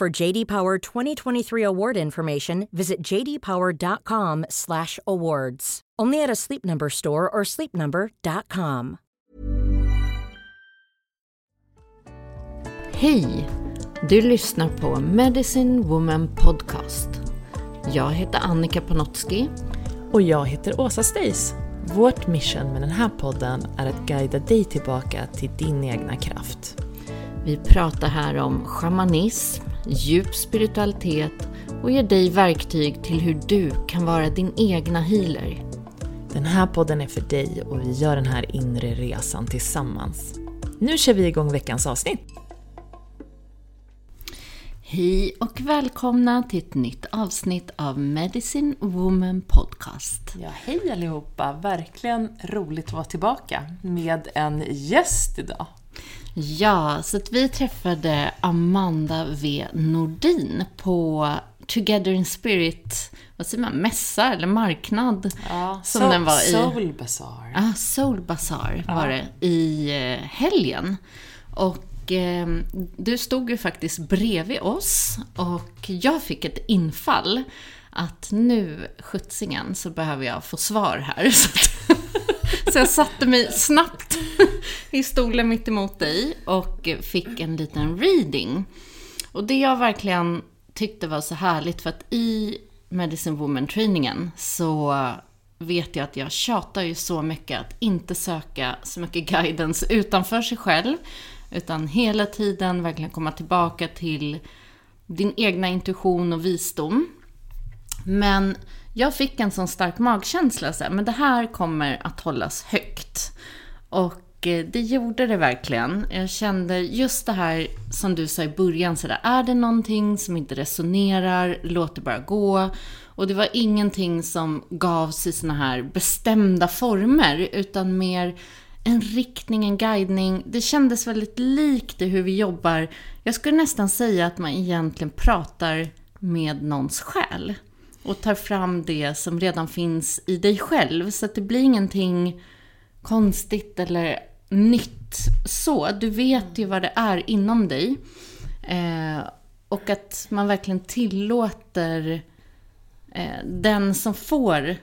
For JD Power 2023 award information, visit jdpower.com/awards. Only at a Sleep Number store or sleepnumber.com. Hej! Du lyssnar på Medicine Woman Podcast. Jag heter Annika Panotski. Och jag heter Åsa Stace. Vårt mission med den här podden är att guida dig tillbaka till din egna kraft. Vi pratar här om shamanism, djup spiritualitet och ger dig verktyg till hur du kan vara din egna healer. Den här podden är för dig och vi gör den här inre resan tillsammans. Nu kör vi igång veckans avsnitt! Hej och välkomna till ett nytt avsnitt av Medicine Woman Podcast. Ja, hej allihopa! Verkligen roligt att vara tillbaka med en gäst idag. Ja, så att vi träffade Amanda V Nordin på Together in Spirit, vad säger man, mässa eller marknad? Ja, som Soul, den var i. Soul Bazaar. Ja, Soul Bazaar var det i eh, helgen. Och eh, du stod ju faktiskt bredvid oss och jag fick ett infall att nu, skjutsingen, så behöver jag få svar här. Så, jag satte mig snabbt i stolen mitt emot dig och fick en liten reading. Och det jag verkligen tyckte var så härligt, för att i Medicine Woman-trainingen så vet jag att jag tjatar ju så mycket att inte söka så mycket guidance utanför sig själv, utan hela tiden verkligen komma tillbaka till din egna intuition och visdom. Men jag fick en sån stark magkänsla, så här, men det här kommer att hållas högt. Och eh, det gjorde det verkligen. Jag kände just det här som du sa i början, så där, är det någonting som inte resonerar, låt det bara gå. Och det var ingenting som gavs i såna här bestämda former, utan mer en riktning, en guidning. Det kändes väldigt likt i hur vi jobbar. Jag skulle nästan säga att man egentligen pratar med någons själ och tar fram det som redan finns i dig själv. Så att det blir ingenting konstigt eller nytt så. Du vet ju vad det är inom dig. Eh, och att man verkligen tillåter eh, den som får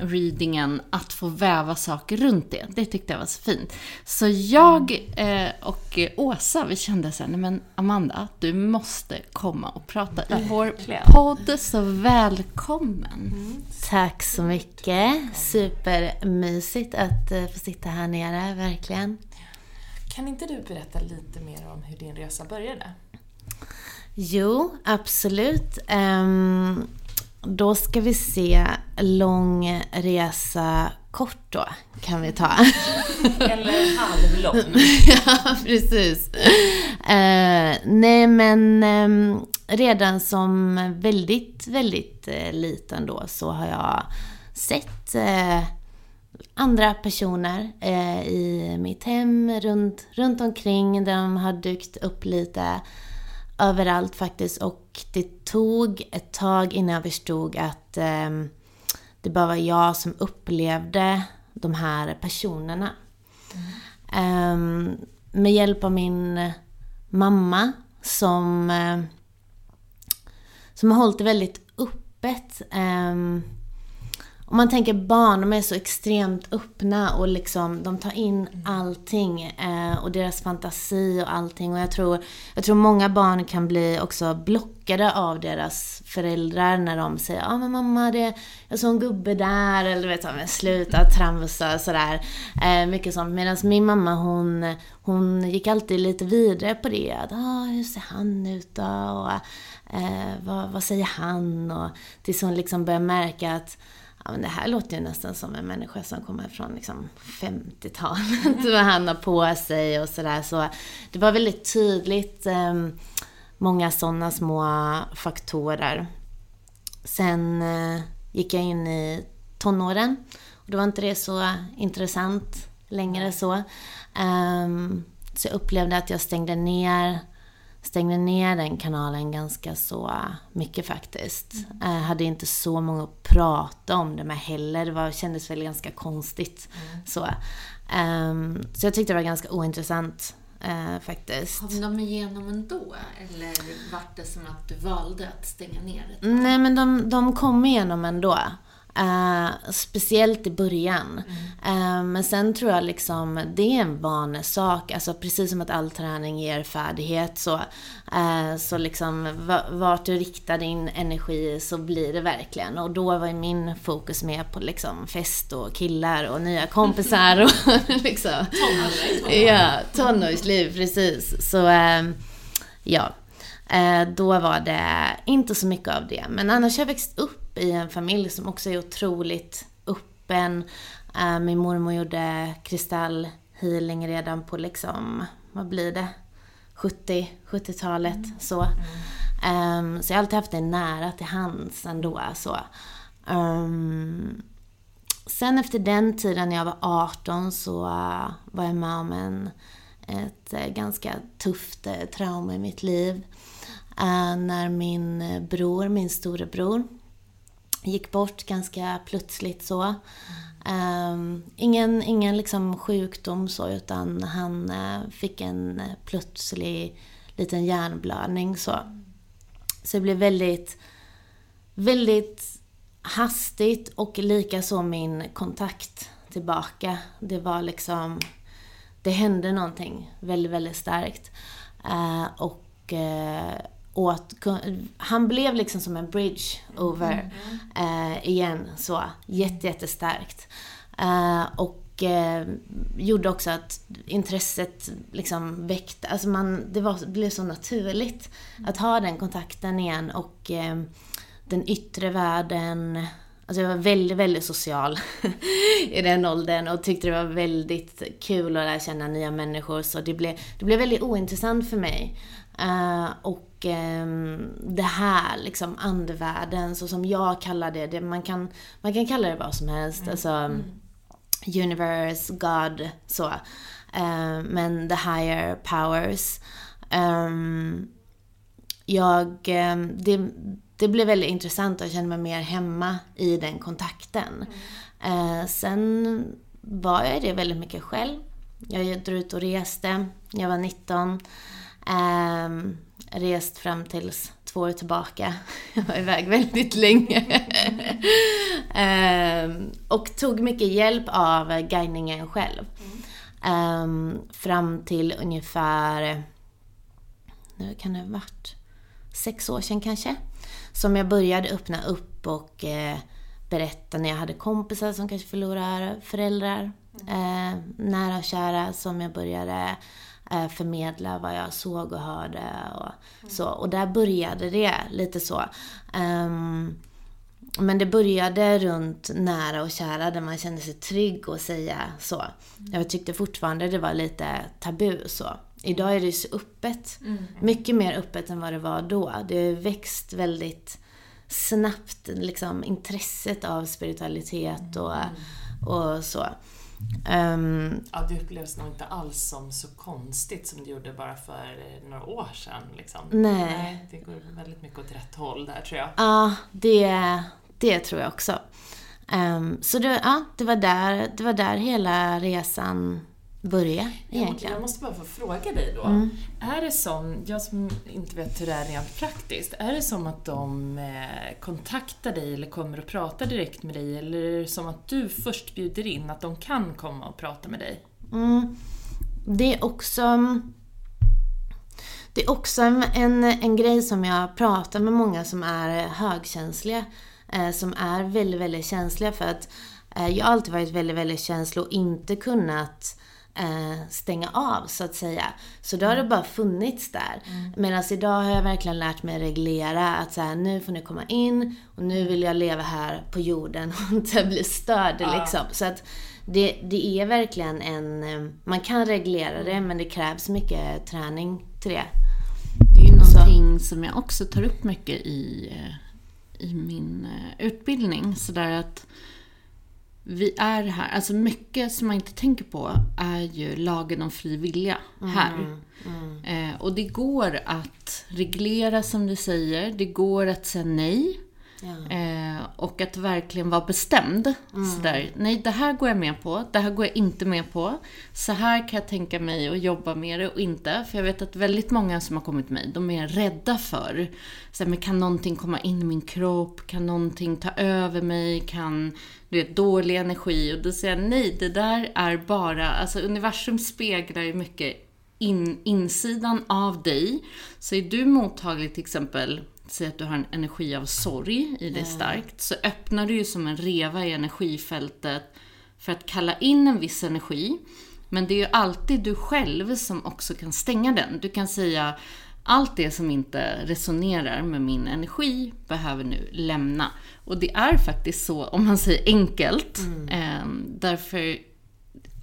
readingen att få väva saker runt det. Det tyckte jag var så fint. Så jag eh, och Åsa, vi kände så här, nej men Amanda, du måste komma och prata i vår podd, så välkommen. Tack så mycket. Supermysigt att eh, få sitta här nere, verkligen. Kan inte du berätta lite mer om hur din resa började? Jo, absolut. Ehm, då ska vi se lång resa kort då, kan vi ta. Eller halvlång. ja, precis. Eh, nej, men eh, redan som väldigt, väldigt eh, liten då så har jag sett eh, andra personer eh, i mitt hem runt, runt omkring. De har dykt upp lite överallt faktiskt. Och det tog ett tag innan jag förstod att eh, det bara var jag som upplevde de här personerna. Mm. Eh, med hjälp av min mamma som, eh, som har hållit det väldigt öppet. Um, om man tänker barn, de är så extremt öppna och liksom, de tar in allting. Eh, och deras fantasi och allting. Och jag tror, jag tror många barn kan bli också blockade av deras föräldrar när de säger ah, men mamma, det, jag såg en gubbe där. Eller vet du, sluta tramsa sådär. Eh, mycket sånt. Medan min mamma hon, hon gick alltid lite vidare på det. Att, ah, hur ser han ut då? Och, eh, vad, vad säger han? Och tills hon liksom började märka att ja, men det här låter ju nästan som en människa som kommer från liksom 50-talet. Vad han har på sig och sådär. Så det var väldigt tydligt eh, många sådana små faktorer. Sen eh, gick jag in i tonåren. Och då var inte det så intressant längre så. Um, så jag upplevde att jag stängde ner stängde ner den kanalen ganska så mycket faktiskt. Mm. Jag hade inte så många att prata om det med heller. Det var, kändes väl ganska konstigt. Mm. Så. Um, så jag tyckte det var ganska ointressant uh, faktiskt. Kom de igenom ändå? Eller var det som att du valde att stänga ner det? Nej, men de, de kom igenom ändå. Uh, speciellt i början. Mm. Uh, men sen tror jag liksom, det är en vanesak. Alltså precis som att all träning ger färdighet så, uh, så liksom vart du riktar din energi så blir det verkligen. Och då var ju min fokus mer på liksom fest och killar och nya kompisar och liksom. Tonårsliv. Ja, tonårsliv, precis. Så, ja. Då var det inte så mycket av det. Men annars har jag växt upp i en familj som också är otroligt öppen. Uh, min mormor gjorde kristallhealing redan på liksom, vad blir det? 70, 70-talet mm. så. Mm. Så jag har alltid haft det nära till hands ändå. Så. Um, sen efter den tiden när jag var 18 så uh, var jag med om en, ett uh, ganska tufft trauma i mitt liv. när min bror, min storebror, gick bort ganska plötsligt så. Um, ingen ingen liksom sjukdom så, utan han uh, fick en plötslig liten hjärnblödning så. Så det blev väldigt, väldigt hastigt och likaså min kontakt tillbaka. Det var liksom, det hände någonting väldigt, väldigt starkt. Uh, och uh, åt, han blev liksom som en bridge over mm. eh, igen. Så jätte, jättestarkt. Eh, och eh, gjorde också att intresset liksom väckte, alltså man, det, var, det blev så naturligt att ha den kontakten igen och eh, den yttre världen Alltså jag var väldigt, väldigt social i den åldern och tyckte det var väldigt kul att lära känna nya människor. Så det blev, det blev väldigt ointressant för mig. Uh, och eh, det här liksom andevärlden, så som jag kallar det. det man, kan, man kan kalla det vad som helst. Mm. Alltså, mm. universe, God, så. Eh, men the higher powers. Um, jag, ehm, det, det blev väldigt intressant och jag kände mig mer hemma i den kontakten. Mm. Eh, sen var jag det väldigt mycket själv. Jag drog ut och reste. Jag var 19. Um, rest fram tills två år tillbaka. Jag var iväg väldigt länge. um, och tog mycket hjälp av guidningen själv. Um, fram till ungefär, nu kan det ha varit, sex år sedan kanske. Som jag började öppna upp och eh, berätta när jag hade kompisar som kanske förlorar föräldrar. Eh, nära och kära som jag började Eh, förmedla vad jag såg och hörde och så. Och där började det lite så. Um, men det började runt nära och kära där man kände sig trygg att säga så. Jag tyckte fortfarande det var lite tabu så. Idag är det så öppet. Mm. Mycket mer öppet än vad det var då. Det har växt väldigt snabbt, liksom intresset av spiritualitet och, och så. Um, ja, det upplevs nog inte alls som så konstigt som det gjorde bara för eh, några år sedan. Liksom. Nej. nej. Det går väldigt mycket åt rätt håll där tror jag. Ja, det, det tror jag också. Um, så det, ja, det, var där, det var där hela resan börja egentligen. Jag måste bara få fråga dig då. Mm. Är det som, jag som inte vet hur det är rent praktiskt, är det som att de eh, kontaktar dig eller kommer och pratar direkt med dig eller är det som att du först bjuder in att de kan komma och prata med dig? Mm. Det är också det är också en, en grej som jag pratar med många som är högkänsliga, eh, som är väldigt, väldigt känsliga för att eh, jag har alltid varit väldigt, väldigt känslig och inte kunnat eh, stänga av så att säga. Så då har det bara funnits där. Mm. Medan idag har jag verkligen lärt mig reglera att så här, nu får ni komma in och nu vill jag leva här på jorden och inte bli störd ja. liksom. Så att det, det är verkligen en, eh, man kan reglera det men det krävs mycket träning till det. Det är ju någonting så. som jag också tar upp mycket i, eh, i min utbildning. Sådär att vi är här, alltså mycket som man inte tänker på är ju lagen om fri vilja här. Mm, mm. Eh, och det går att reglera som du säger, det går att säga nej. Ja. Eh, och att verkligen vara bestämd. Mm. Sådär, nej det här går jag med på, det här går jag inte med på. Så här kan jag tänka mig att jobba med det och inte. För jag vet att väldigt många som har kommit till mig, de är rädda för, så men kan någonting komma in i min kropp? Kan någonting ta över mig? Kan, du vet, dålig energi? Och då säger jag nej, det där är bara, alltså universum speglar ju mycket in, insidan av dig. Så är du mottaglig till exempel säg att du har en energi av sorg i dig starkt, så öppnar du ju som en reva i energifältet för att kalla in en viss energi. Men det är ju alltid du själv som också kan stänga den. Du kan säga allt det som inte resonerar med min energi behöver nu lämna. Och det är faktiskt så, om man säger enkelt. Mm. Eh, därför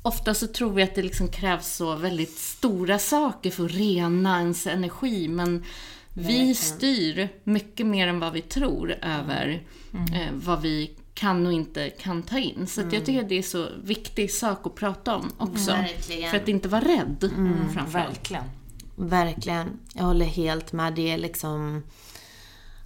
ofta så tror vi att det liksom krävs så väldigt stora saker för att rena ens energi. Men vi styr mycket mer än vad vi tror över mm. eh, vad vi kan och inte kan ta in. Så mm. jag tycker att det är så viktig sak att prata om också. Verkligen. För att inte vara rädd mm, framförallt. Verkligen. Verkligen. Jag håller helt med. Det är liksom...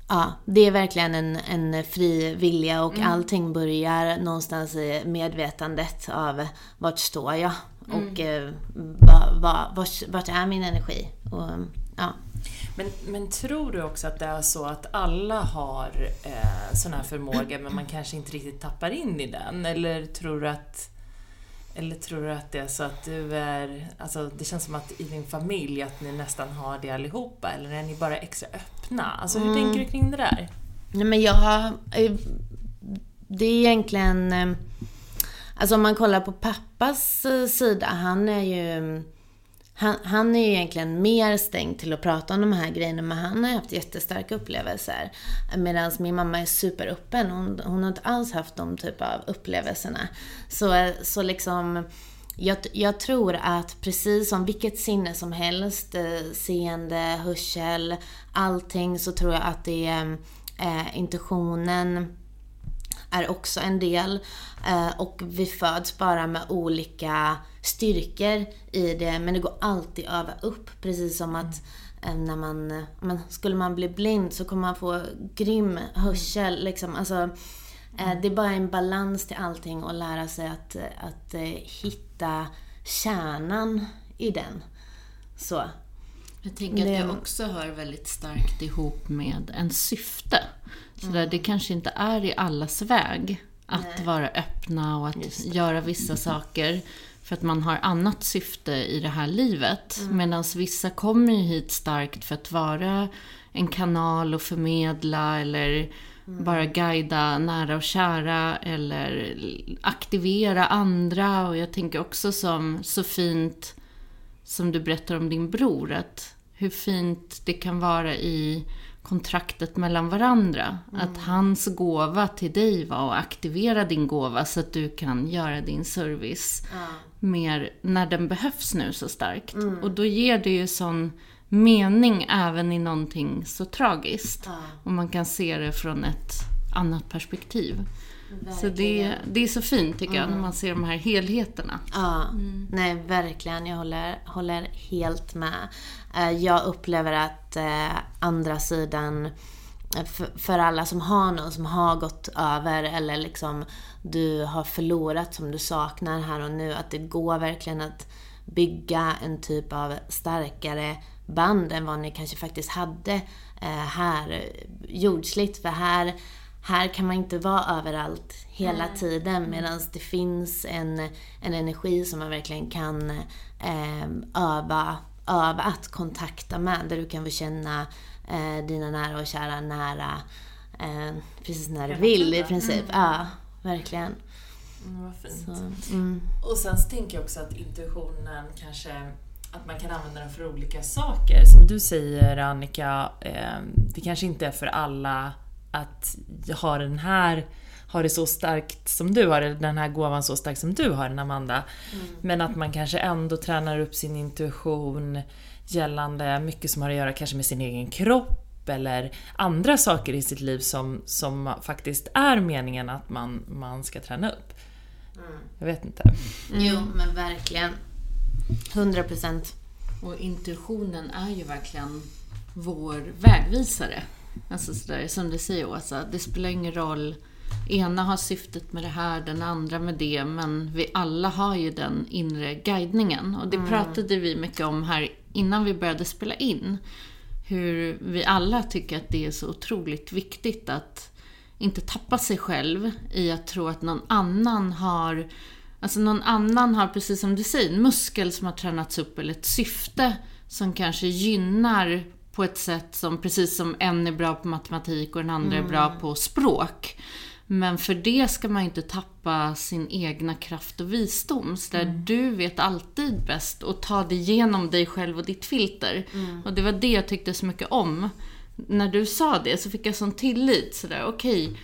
Ja, det är verkligen en, en fri vilja och mm. allting börjar någonstans i medvetandet av vart står jag och mm. eh, va, va, vart, vart är min energi. Och, ja. Men, men tror du också att det är så att alla har eh, sån här förmåga men man kanske inte riktigt tappar in i den? Eller tror du att eller tror du att det är så att du är, alltså det känns som att i din familj att ni nästan har det allihopa eller är ni bara extra öppna? Alltså hur mm. tänker du kring det där? Nej men jag har, eh, det är egentligen, eh, alltså om man kollar på pappas eh, sida, han är ju han, han, är ju egentligen mer stängd till att prata om de här grejerna, men han har haft jättestarka upplevelser. Medan min mamma är superöppen. Hon, hon har inte alls haft de typ av upplevelserna. Så, så liksom... Jag, jag, tror att precis som vilket sinne som helst, eh, seende, hörsel, allting, så tror jag att det är eh, intuitionen är också en del. Eh, och vi föds bara med olika styrkor i det, men det går alltid att öva upp. Precis som att eh, när man, eh, men skulle man bli blind så kommer man få grym hörsel. Liksom. Alltså, det är bara en balans till allting och lära sig att, att hitta kärnan i den. Så. Jag tänker att det också hör väldigt starkt ihop med en syfte. Så mm. där, det kanske inte är i allas väg att Nej. vara öppna och att göra vissa saker. För att man har annat syfte i det här livet. Mm. Medan vissa kommer ju hit starkt för att vara en kanal och förmedla eller mm. bara guida nära och kära eller aktivera andra. Och jag tänker också som så fint som du berättar om din bror, att hur fint det kan vara i kontraktet mellan varandra. Mm. Att hans gåva till dig var att aktivera din gåva så att du kan göra din service ja. mer när den behövs nu så starkt. Mm. Och då ger det ju sån mening även i någonting så tragiskt. Ja. Och man kan se det från ett annat perspektiv. Så det, det är så fint tycker jag, när man ser de här helheterna. Ja, nej verkligen. Jag håller, håller helt med. Eh, Jag upplever att eh, andra sidan, eh, för, alla som har någon som har gått över eller liksom du har förlorat som du saknar här och nu, att det går verkligen att bygga en typ av starkare band än vad ni kanske faktiskt hade här jordsligt. För här, här kan man inte vara överallt hela tiden medan det finns en, en energi som man verkligen kan eh, öva, öva att kontakta med. Där du kan få känna eh, dina nära och kära nära eh, precis när du vill i princip. Ja, verkligen. Mm, vad fint. Så, mm. Och sen så tänker jag också att intuitionen kanske, att man kan använda den för olika saker. Som du säger Annika, eh, det kanske inte är för alla att ha den här har det så starkt som du har, eller den här gåvan så stark som du har den Amanda. Men att man kanske ändå tränar upp sin intuition gällande mycket som har att göra kanske med sin egen kropp eller andra saker i sitt liv som, som faktiskt är meningen att man, man ska träna upp. Jag vet inte. Jo, men verkligen. 100 procent. Och intuitionen är ju verkligen vår vägvisare. Alltså sådär, som du säger Åsa, det spelar ingen roll. Ena har syftet med det här, den andra med det, men vi alla har ju den inre guidningen. Och det pratade vi mycket om här innan vi började spela in. Hur vi alla tycker att det är så otroligt viktigt att inte tappa sig själv i att tro att någon annan har Alltså någon annan har, precis som du säger, en muskel som har tränats upp eller ett syfte som kanske gynnar på ett sätt som, precis som en är bra på matematik och den andra är bra på språk. Men för det ska man inte tappa sin egna kraft och visdom. Så där Du vet alltid bäst och ta det igenom dig själv och ditt filter. Och det var det jag tyckte så mycket om. När du sa det så fick jag sån tillit. Sådär, okej,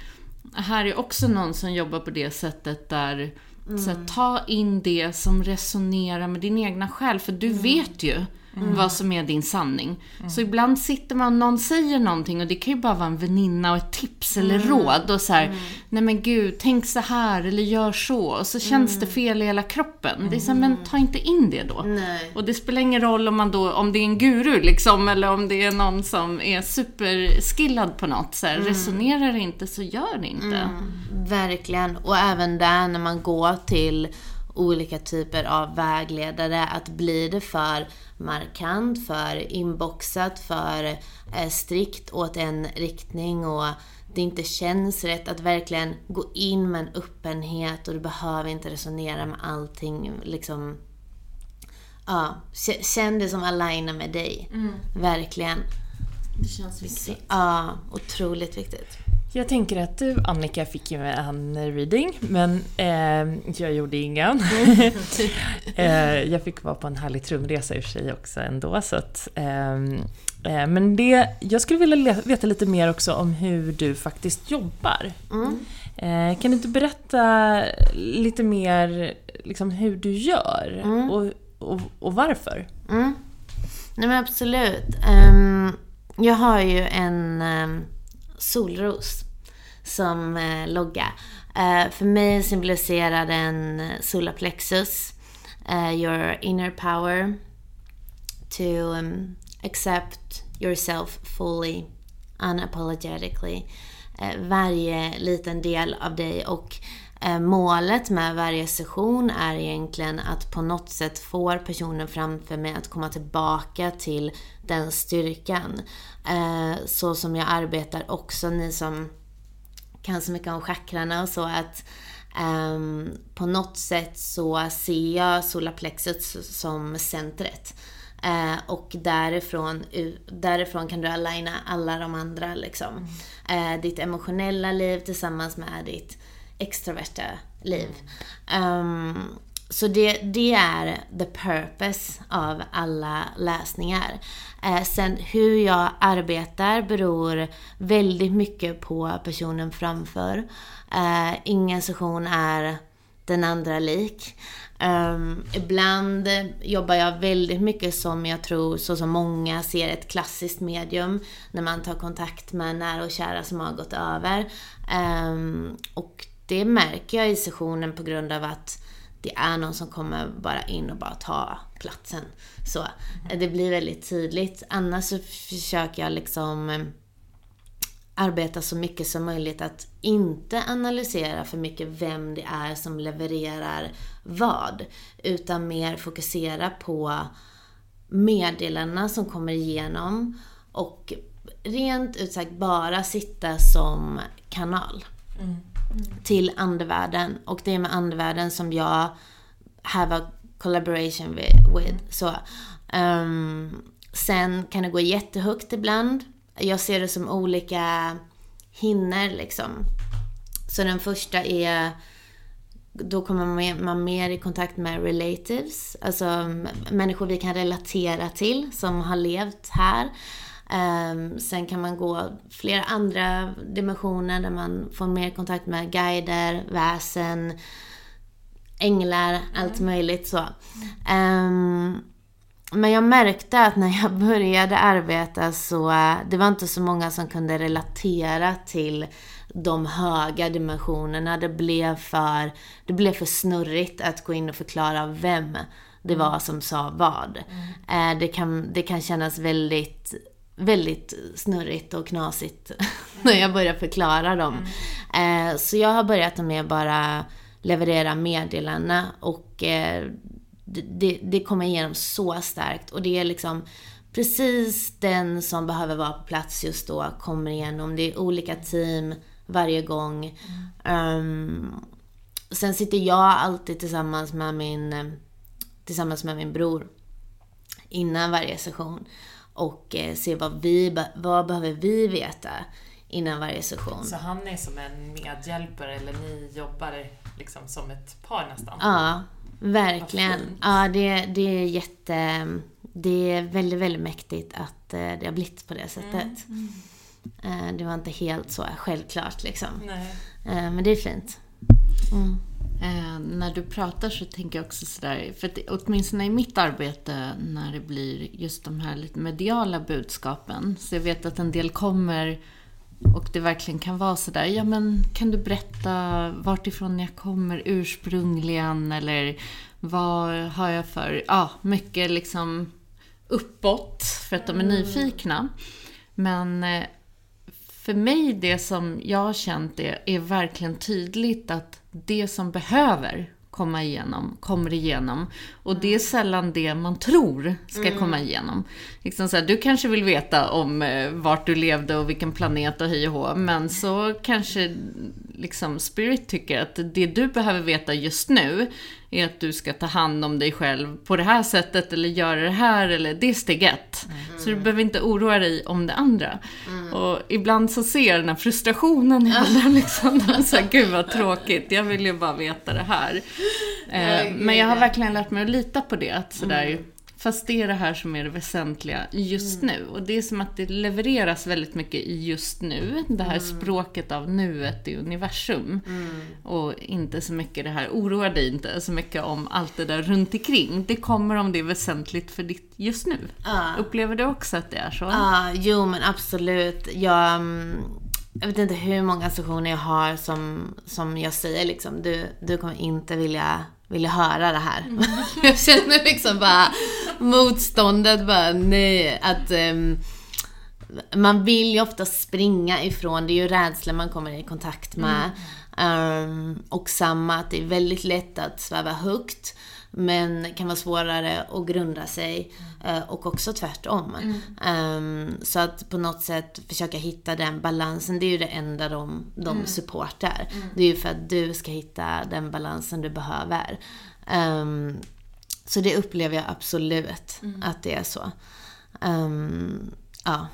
här är också någon som jobbar på det sättet där så här, ta in det som resonerar med din egna själ, för du vet ju vad som är din sanning. Så ibland sitter man och någon säger någonting och det kan ju bara vara en väninna och ett tips eller råd och så här, nej men gud, tänk så här eller gör så och så känns det fel i hela kroppen. Det är så här, men ta inte in det då. Nej. Och det spelar ingen roll om, man då, om det är en guru liksom, eller om det är någon som är superskillad på något. Så här, Resonerar det inte så gör det inte. Verkligen. Och även där när man går till olika typer av vägledare, att blir det för markant, för inboxat, för eh, strikt åt en riktning och det inte känns rätt, att verkligen gå in med en öppenhet och du behöver inte resonera med allting liksom Ja, känn det som alignar med dig. Verkligen. Det känns viktigt. Ja, otroligt viktigt. Jag tänker att du Annika fick ju en reading, men eh, jag gjorde ingen. eh, jag fick vara på en härlig trumresa i och för sig också ändå. Så att, ehm, eh, men det, jag skulle vilja veta lite mer också om hur du faktiskt jobbar. Eh, kan du inte berätta lite mer liksom, hur du gör och, och, och varför? Mm. Nej men absolut. Ehm, jag har ju en um, solros som eh, logga. Eh, för mig symboliserar den solaplexus. solarplexus, your inner power to um, accept yourself fully, unapologetically. Eh, varje liten del av dig och eh, målet med varje session är egentligen att på något sätt få personen framför mig att komma tillbaka till den styrkan. Eh, så som jag arbetar också, ni som kan så mycket om chakrarna och så att um, på något sätt så ser jag solarplexet som centret. Uh, och därifrån, därifrån kan du aligna alla de andra liksom. Uh, ditt emotionella liv tillsammans med ditt extroverta liv. Um, så det, det är the purpose av alla läsningar. Eh, sen hur jag arbetar beror väldigt mycket på personen framför. Eh, ingen session är den andra lik. Um, ibland jobbar jag väldigt mycket som jag tror, så som många ser ett klassiskt medium, när man tar kontakt med nära och kära som har gått över. Um, och det märker jag i sessionen på grund av att det är någon som kommer bara in och bara ta platsen. Så eh, det blir väldigt tydligt. Annars så försöker jag liksom eh, arbeta så mycket som möjligt att inte analysera för mycket vem det är som levererar vad. Utan mer fokusera på meddelandena som kommer igenom och rent ut sagt bara sitta som kanal mm. Mm. till andevärlden. Och det är med andevärlden som jag have a collaboration with. with. Så, um, sen kan det gå jättehögt ibland. Jag ser det som olika hinner liksom. Så den första är då kommer man mer i kontakt med relatives, alltså människor vi kan relatera till som har levt här. Um, sen kan man gå flera andra dimensioner där man får mer kontakt med guider, väsen, änglar, mm. allt möjligt så. Um, men jag märkte att när jag började arbeta så det var inte så många som kunde relatera till de höga dimensionerna. Det blev för, det blev för snurrigt att gå in och förklara vem det var mm. som sa vad. Mm. Eh, det, kan, det kan kännas väldigt väldigt snurrigt och knasigt när jag börjar förklara dem. Mm. Eh, så jag har börjat med bara leverera meddelanden och eh, det, det kommer igenom så starkt. Och det är liksom precis den som behöver vara på plats just då kommer igenom. Det är olika team varje gång. Mm. Um, sen sitter jag alltid tillsammans med min, eh, tillsammans med min bror innan varje session och eh, ser vad, vi, vad behöver vi veta innan varje session. Så han är som en medhjälpare eller ni jobbar liksom som ett par nästan? Ja, verkligen. Ja, det, det är jätte... Det är väldigt, väldigt mäktigt att eh, det har blivit på det sättet. Mm. Mm. Det var inte helt så självklart liksom. Nej. Men det är fint. Mm. Eh, när du pratar så tänker jag också sådär, för att åtminstone i mitt arbete när det blir just de här lite mediala budskapen, så jag vet att en del kommer och det verkligen kan vara sådär, ja men kan du berätta vart ifrån jag kommer ursprungligen eller vad har jag för, ja mycket liksom uppåt för att de är mm. nyfikna. Men eh, för mig, det som jag har känt är, är verkligen tydligt att det som behöver komma igenom, kommer igenom. Och det är mm. sällan det man tror ska mm. komma igenom. Liksom så här, du kanske vill veta om eh, vart du levde och vilken planet och hej och hå, men så kanske liksom Spirit tycker att det du behöver veta just nu är att du ska ta hand om dig själv på det här sättet eller göra det här eller det är steg ett. Mm. Så du behöver inte oroa dig om det andra. Mm. Och ibland så ser den här frustrationen i henne liksom. så här, Gud vad tråkigt, jag vill ju bara veta det här. Eh, men jag har verkligen lärt mig att lita på det. Att sådär, mm. Fast det är det här som är det väsentliga just mm. nu. Och det är som att det levereras väldigt mycket i just nu. Det här mm. språket av nuet i universum. Mm. Och inte så mycket det här, oroa dig inte så mycket om allt det där runt omkring. Det kommer om det är väsentligt för ditt just nu. Uh. Upplever du också att det är så? Ja, uh, jo men absolut. Jag, mm, jag vet inte hur många sessioner jag har som, som jag säger liksom, du, du kommer inte vilja ville höra det här. Mm. jag känner liksom bara motståndet bara, nej. Att um, man vill ju ofta springa ifrån, det är ju rädsla man kommer i kontakt med. Mm. Um, och samma, att det är väldigt lätt att sväva högt. Men kan vara svårare att grunda sig. Uh, och också tvärtom. Mm. Um, så att på något sätt försöka hitta den balansen, det är ju det enda de, de mm. supportar. Mm. Det är ju för att du ska hitta den balansen du behöver. Um, så det upplever jag absolut mm. att det är så. Um, ja,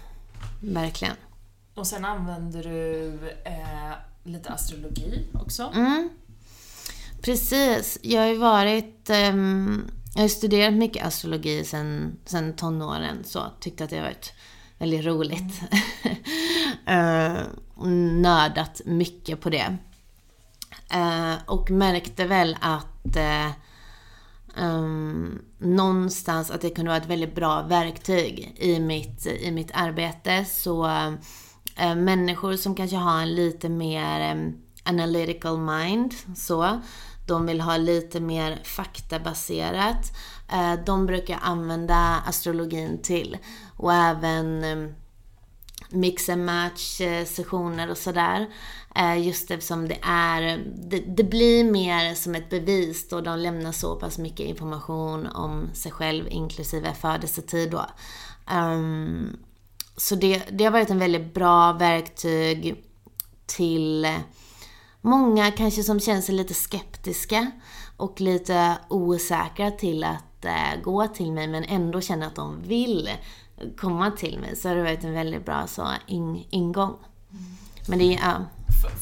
verkligen. Och sen använder du eh, lite astrologi också. Precis. Jag har ju varit... Um, jag har studerat mycket astrologi sen, sen tonåren. Så tyckte att det har varit väldigt roligt. Mm. uh, nördat mycket på det. Uh, och märkte väl att uh, um, någonstans att det kunde vara ett väldigt bra verktyg i mitt, i mitt arbete. Så uh, människor som kanske har en lite mer um, analytical mind. Så. De vill ha lite mer faktabaserat. Eh, de brukar använda astrologin till. Och även eh, mix and match eh, sessioner och sådär. Just eftersom det är, det, det, blir mer som ett bevis då de lämnar så pass mycket information om sig själv inklusive födelsetid då. Um, så det, det har varit en väldigt bra verktyg till många kanske som känner sig lite skeptiska och lite osäkra till att eh, gå till mig men ändå känner att de vill komma till mig. Så har det varit en väldigt bra så, in, ingång. Men det är, ja.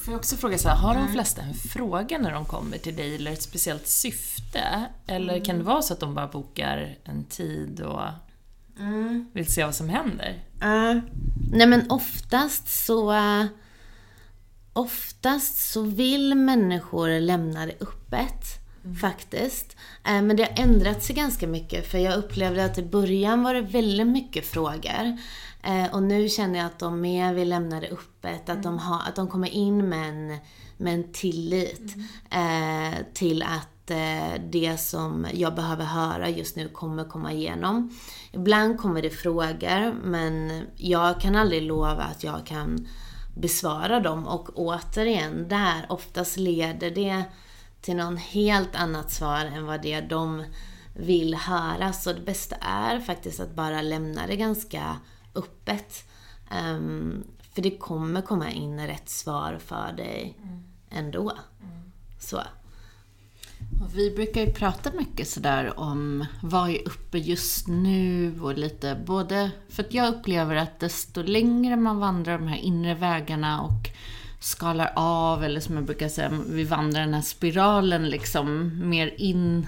Får jag också fråga så här, har de flesta en fråga när de kommer till dig eller ett speciellt syfte? Eller kan det vara så att de bara bokar en tid och mm. vill se vad som händer? Uh, nej men oftast så uh, oftast så vill människor lämna det öppet. Mm. Faktiskt. Eh, men det har ändrat sig ganska mycket för jag upplevde att i början var det väldigt mycket frågor. Eh, och nu känner jag att de mer vill lämna det öppet. Att, mm. de, har, att de kommer in med en, med en tillit mm. eh, till att det som jag behöver höra just nu kommer komma igenom. Ibland kommer det frågor men jag kan aldrig lova att jag kan besvara dem. Och återigen, där oftast leder det till någon helt annat svar än vad det de vill höra. Så det bästa är faktiskt att bara lämna det ganska öppet. Um, för det kommer komma in rätt svar för dig mm. ändå. Mm. Så. Och vi brukar ju prata mycket sådär om vad är uppe just nu och lite både för att jag upplever att desto längre man vandrar de här inre vägarna och skalar av eller som jag brukar säga, vi vandrar den här spiralen liksom mer in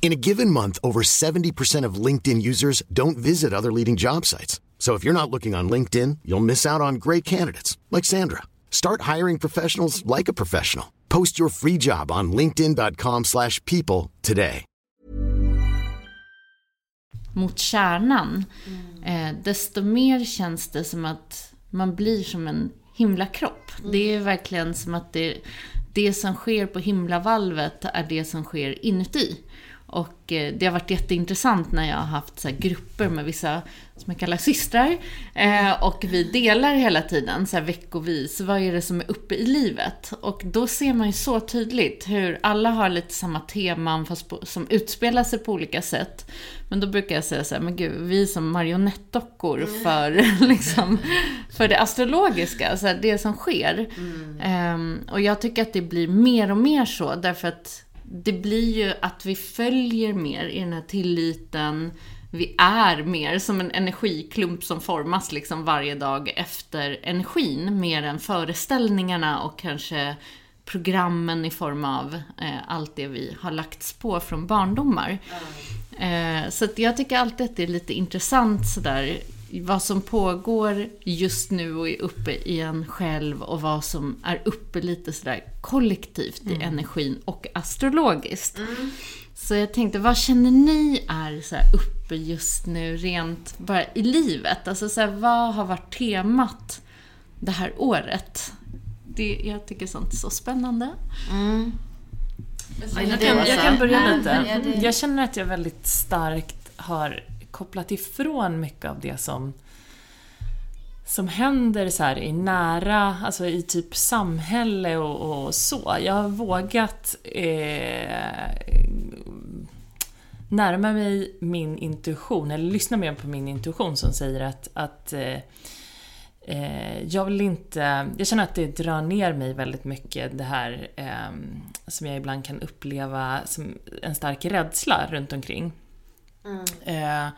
In a given month, over 70% of LinkedIn users don't visit other leading job sites. So if you're not looking on LinkedIn, you'll miss out on great candidates like Sandra. Start hiring professionals like a professional. Post your free job on linkedin.com/people today. Mot kärnan, mm. eh, desto mer känns det som att man blir som en himlakropp. Mm. Det är verkligen som att det, det som sker på himlavalvet är det som sker inuti. Och eh, det har varit jätteintressant när jag har haft så grupper med vissa, som jag kallar systrar. Eh, och vi delar hela tiden, så veckovis, vad är det som är uppe i livet? Och då ser man ju så tydligt hur alla har lite samma teman, fast på, som utspelar sig på olika sätt. Men då brukar jag säga så här, men gud, vi är som marionettdockor mm. för, liksom, för det astrologiska, så här, det som sker. Mm. Eh, och jag tycker att det blir mer och mer så, därför att det blir ju att vi följer mer i den här tilliten. Vi är mer som en energiklump som formas liksom varje dag efter energin, mer än föreställningarna och kanske programmen i form av eh, allt det vi har lagts på från barndomar. Mm. Eh, så jag tycker alltid att det är lite intressant sådär vad som pågår just nu och är uppe i en själv och vad som är uppe lite sådär kollektivt mm. i energin och astrologiskt. Mm. Så jag tänkte, vad känner ni är så uppe just nu rent bara i livet? Alltså så här, vad har varit temat det här året? Det, jag tycker sånt är så spännande. Mm. Jag, kan, jag kan börja lite. Jag känner att jag väldigt starkt har kopplat ifrån mycket av det som som händer så här i nära, alltså i typ samhälle och, och så. Jag har vågat eh, närma mig min intuition, eller lyssna mer på min intuition som säger att, att eh, eh jag vill inte, jag känner att det drar ner mig väldigt mycket det här eh, som jag ibland kan uppleva som en stark rädsla runt omkring. Mm. Eh,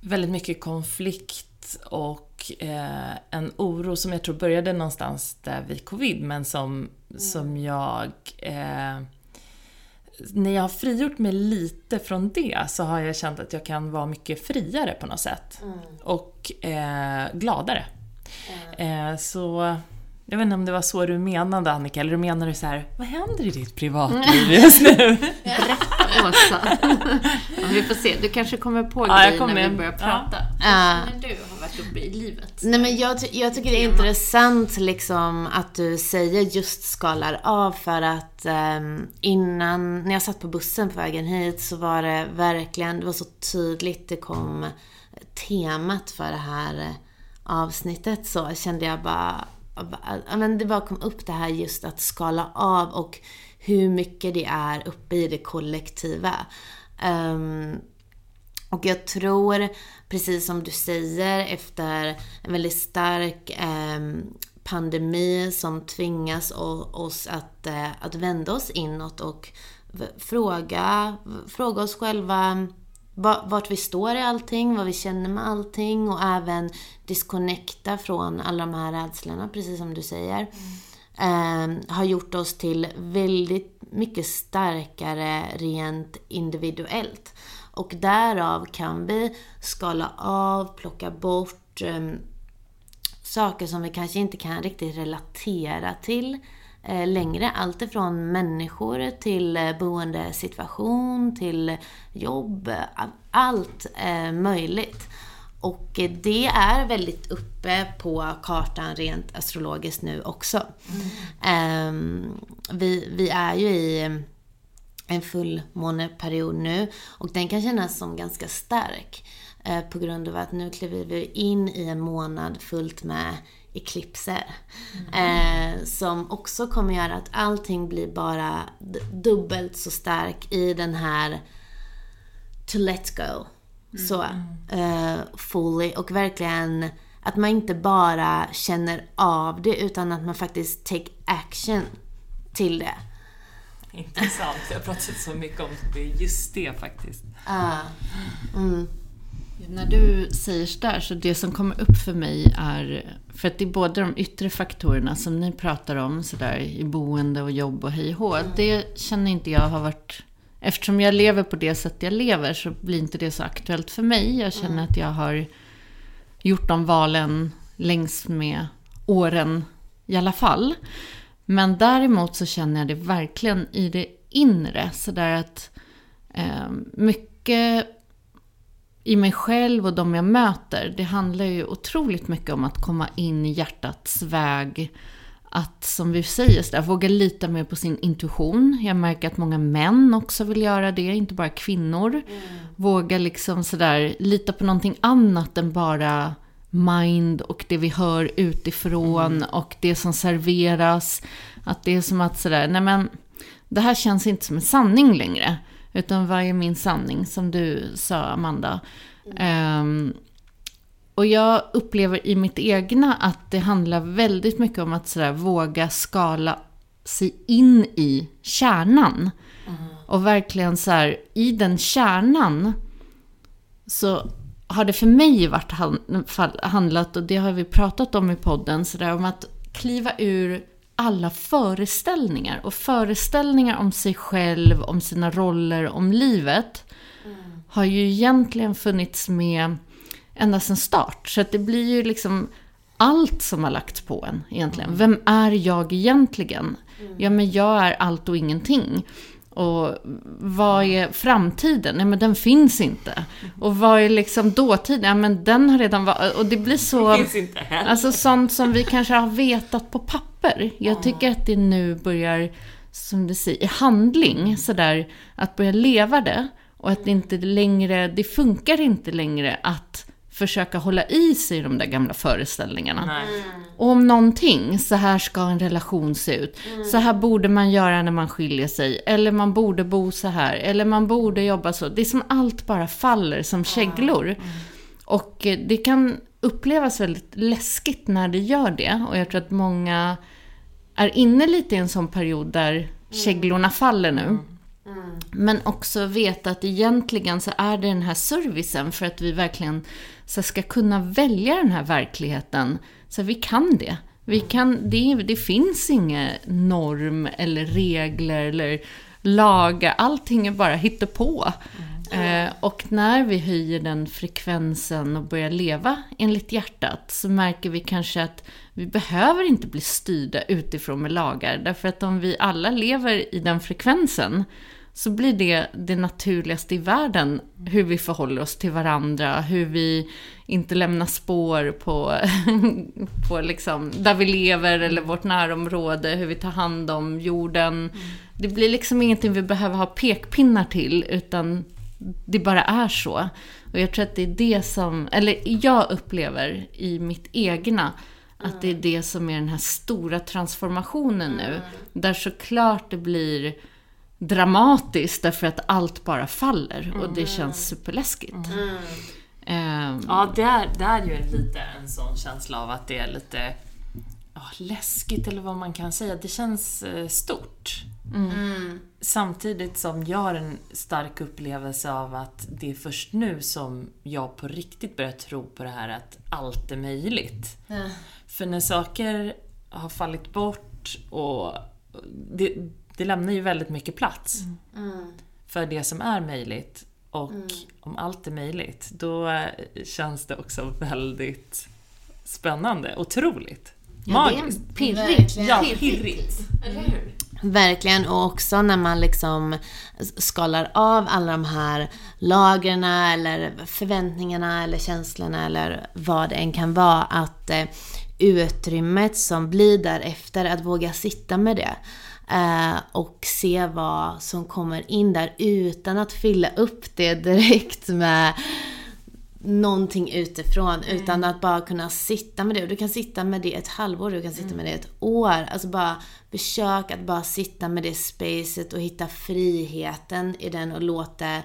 väldigt mycket konflikt och eh, en oro som jag tror började någonstans där vid covid, men som, som jag... Eh, när jag har frigjort mig lite från det så har jag känt att jag kan vara mycket friare på något sätt. Och eh, gladare. Eh, så jag vet inte om det var så du menade Annika, eller du menade så här, vad händer i ditt privatliv just nu? Berätta Åsa. ja, vi får se, du kanske kommer på Ja, jag grejer kommer- när vi börjar ja. prata. Ja. Känner du har varit uppe i livet? Nej men jag, ty- jag tycker det är intressant liksom att du säger just skalar av för att ehm, innan, när jag satt på bussen på vägen hit så var det verkligen, det var så tydligt det kom temat för det här eh, avsnittet så kände jag bara, men det bara kom upp det här just att skala av och hur mycket det är uppe i det kollektiva. Um, och jag tror, precis som du säger, efter en väldigt stark um, pandemi som tvingas oss att, eh, att vända oss inåt och fråga, fråga oss själva vart vi står i allting, vad vi känner med allting och även disconnecta från alla de här rädslorna, precis som du säger. Ehm, har gjort oss till väldigt mycket starkare rent individuellt. Och därav kan vi skala av, plocka bort eh, saker som vi kanske inte kan riktigt relatera till eh, längre. Allt ifrån människor till eh, boendesituation, till jobb, allt eh, möjligt. Och eh, det är väldigt uppe på kartan rent astrologiskt nu också. Ehm, vi, vi är ju i en fullmåneperiod nu och den kan kännas som ganska stark. Eh, på grund av att nu kliver vi in i en månad fullt med eklipser. Eh, som också kommer göra att allting blir bara dubbelt så stark i den här to let go. Så, eh, fully. Och verkligen att man inte bara känner av det utan att man faktiskt take action till det. Intressant, jag har pratat så mycket om det, just det faktiskt. När du säger sådär, så det som kommer upp för mig är, för att det är både de yttre faktorerna som ni pratar om, sådär i boende och jobb och hej och hå, det känner inte jag har varit, eftersom jag lever på det sätt jag lever så blir inte det så aktuellt för mig. Jag känner att jag har gjort de valen längs med åren i alla fall. Men däremot så känner jag det verkligen i det inre, sådär att eh, mycket i mig själv och de jag möter, det handlar ju otroligt mycket om att komma in i hjärtats väg. Att, som vi säger, så där, våga lita mer på sin intuition. Jag märker att många män också vill göra det, inte bara kvinnor. Våga liksom sådär, lita på någonting annat än bara mind och det vi hör utifrån och det som serveras. Att det är som att sådär, nej men, det här känns inte som en sanning längre. Utan vad är min sanning, som du sa Amanda. Ehm, och jag upplever i mitt egna att det handlar väldigt mycket om att sådär våga skala sig in i kärnan. Och verkligen så här, i den kärnan så har det för mig varit han- fall- handlat, och det har vi pratat om i podden, så där, om att kliva ur alla föreställningar. Och föreställningar om sig själv, om sina roller, om livet har ju egentligen funnits med ända sedan start. Så att det blir ju liksom allt som har lagts på en egentligen. Vem är jag egentligen? Ja, men jag är allt och ingenting. Och vad är framtiden? Nej, men den finns inte. Och vad är liksom dåtiden? Ja, men den har redan varit... Och det blir så... Finns inte heller. Alltså sånt som vi kanske har vetat på papper. Jag tycker att det nu börjar, som du säger, i handling. Sådär, att börja leva det. Och att det inte längre, det funkar inte längre att försöka hålla i sig i de där gamla föreställningarna. Nej. Och om någonting, så här ska en relation se ut. Så här borde man göra när man skiljer sig. Eller man borde bo så här. Eller man borde jobba så. Det är som allt bara faller som käglor. Och eh, det kan upplevas väldigt läskigt när det gör det. Och jag tror att många är inne lite i en sån period där käglorna faller nu. Men också veta att egentligen så är det den här servicen för att vi verkligen så ska kunna välja den här verkligheten. Så vi kan det. Vi kan, det, det finns ingen norm eller regler eller lagar. Allting är bara hittepå. Eh, och när vi höjer den frekvensen och börjar leva enligt hjärtat så märker vi kanske att vi behöver inte bli styrda utifrån med lagar. Därför att om vi alla lever i den frekvensen så blir det det naturligaste i världen. Hur vi förhåller oss till varandra, hur vi inte lämnar spår på, på liksom, där vi lever eller vårt närområde, hur vi tar hand om jorden. Det blir liksom ingenting vi behöver ha pekpinnar till, utan det bara är så. Och jag tror att det är det som, eller jag upplever i mitt egna, att det är det som är den här stora transformationen nu. Där såklart det blir dramatiskt därför att allt bara faller och det känns superläskigt. Ehm, Ja, det är, det är ju lite en sån känsla av att det är lite ja, läskigt eller vad man kan säga. Det känns eh, stort. Samtidigt som jag har en stark upplevelse av att det är först nu som jag på riktigt börjar tro på det här att allt är möjligt. För när saker har fallit bort och det, det lämnar ju väldigt mycket plats för det som är möjligt. Och om allt är möjligt, då känns det också väldigt spännande. Otroligt. Magiskt. pirrigt. Ja, pirrigt. Verkligen, och också när man liksom skalar av alla de här lagren eller förväntningarna eller känslorna eller vad det än kan vara. Att eh, utrymmet som blir därefter, att våga sitta med det. Eh, och se vad som kommer in där utan att fylla upp det direkt med någonting utifrån. Utan att bara kunna sitta med det. Och du kan sitta med det ett halvår, du kan sitta med det ett år. Alltså bara försök att bara sitta med det spacet och hitta friheten i den och låta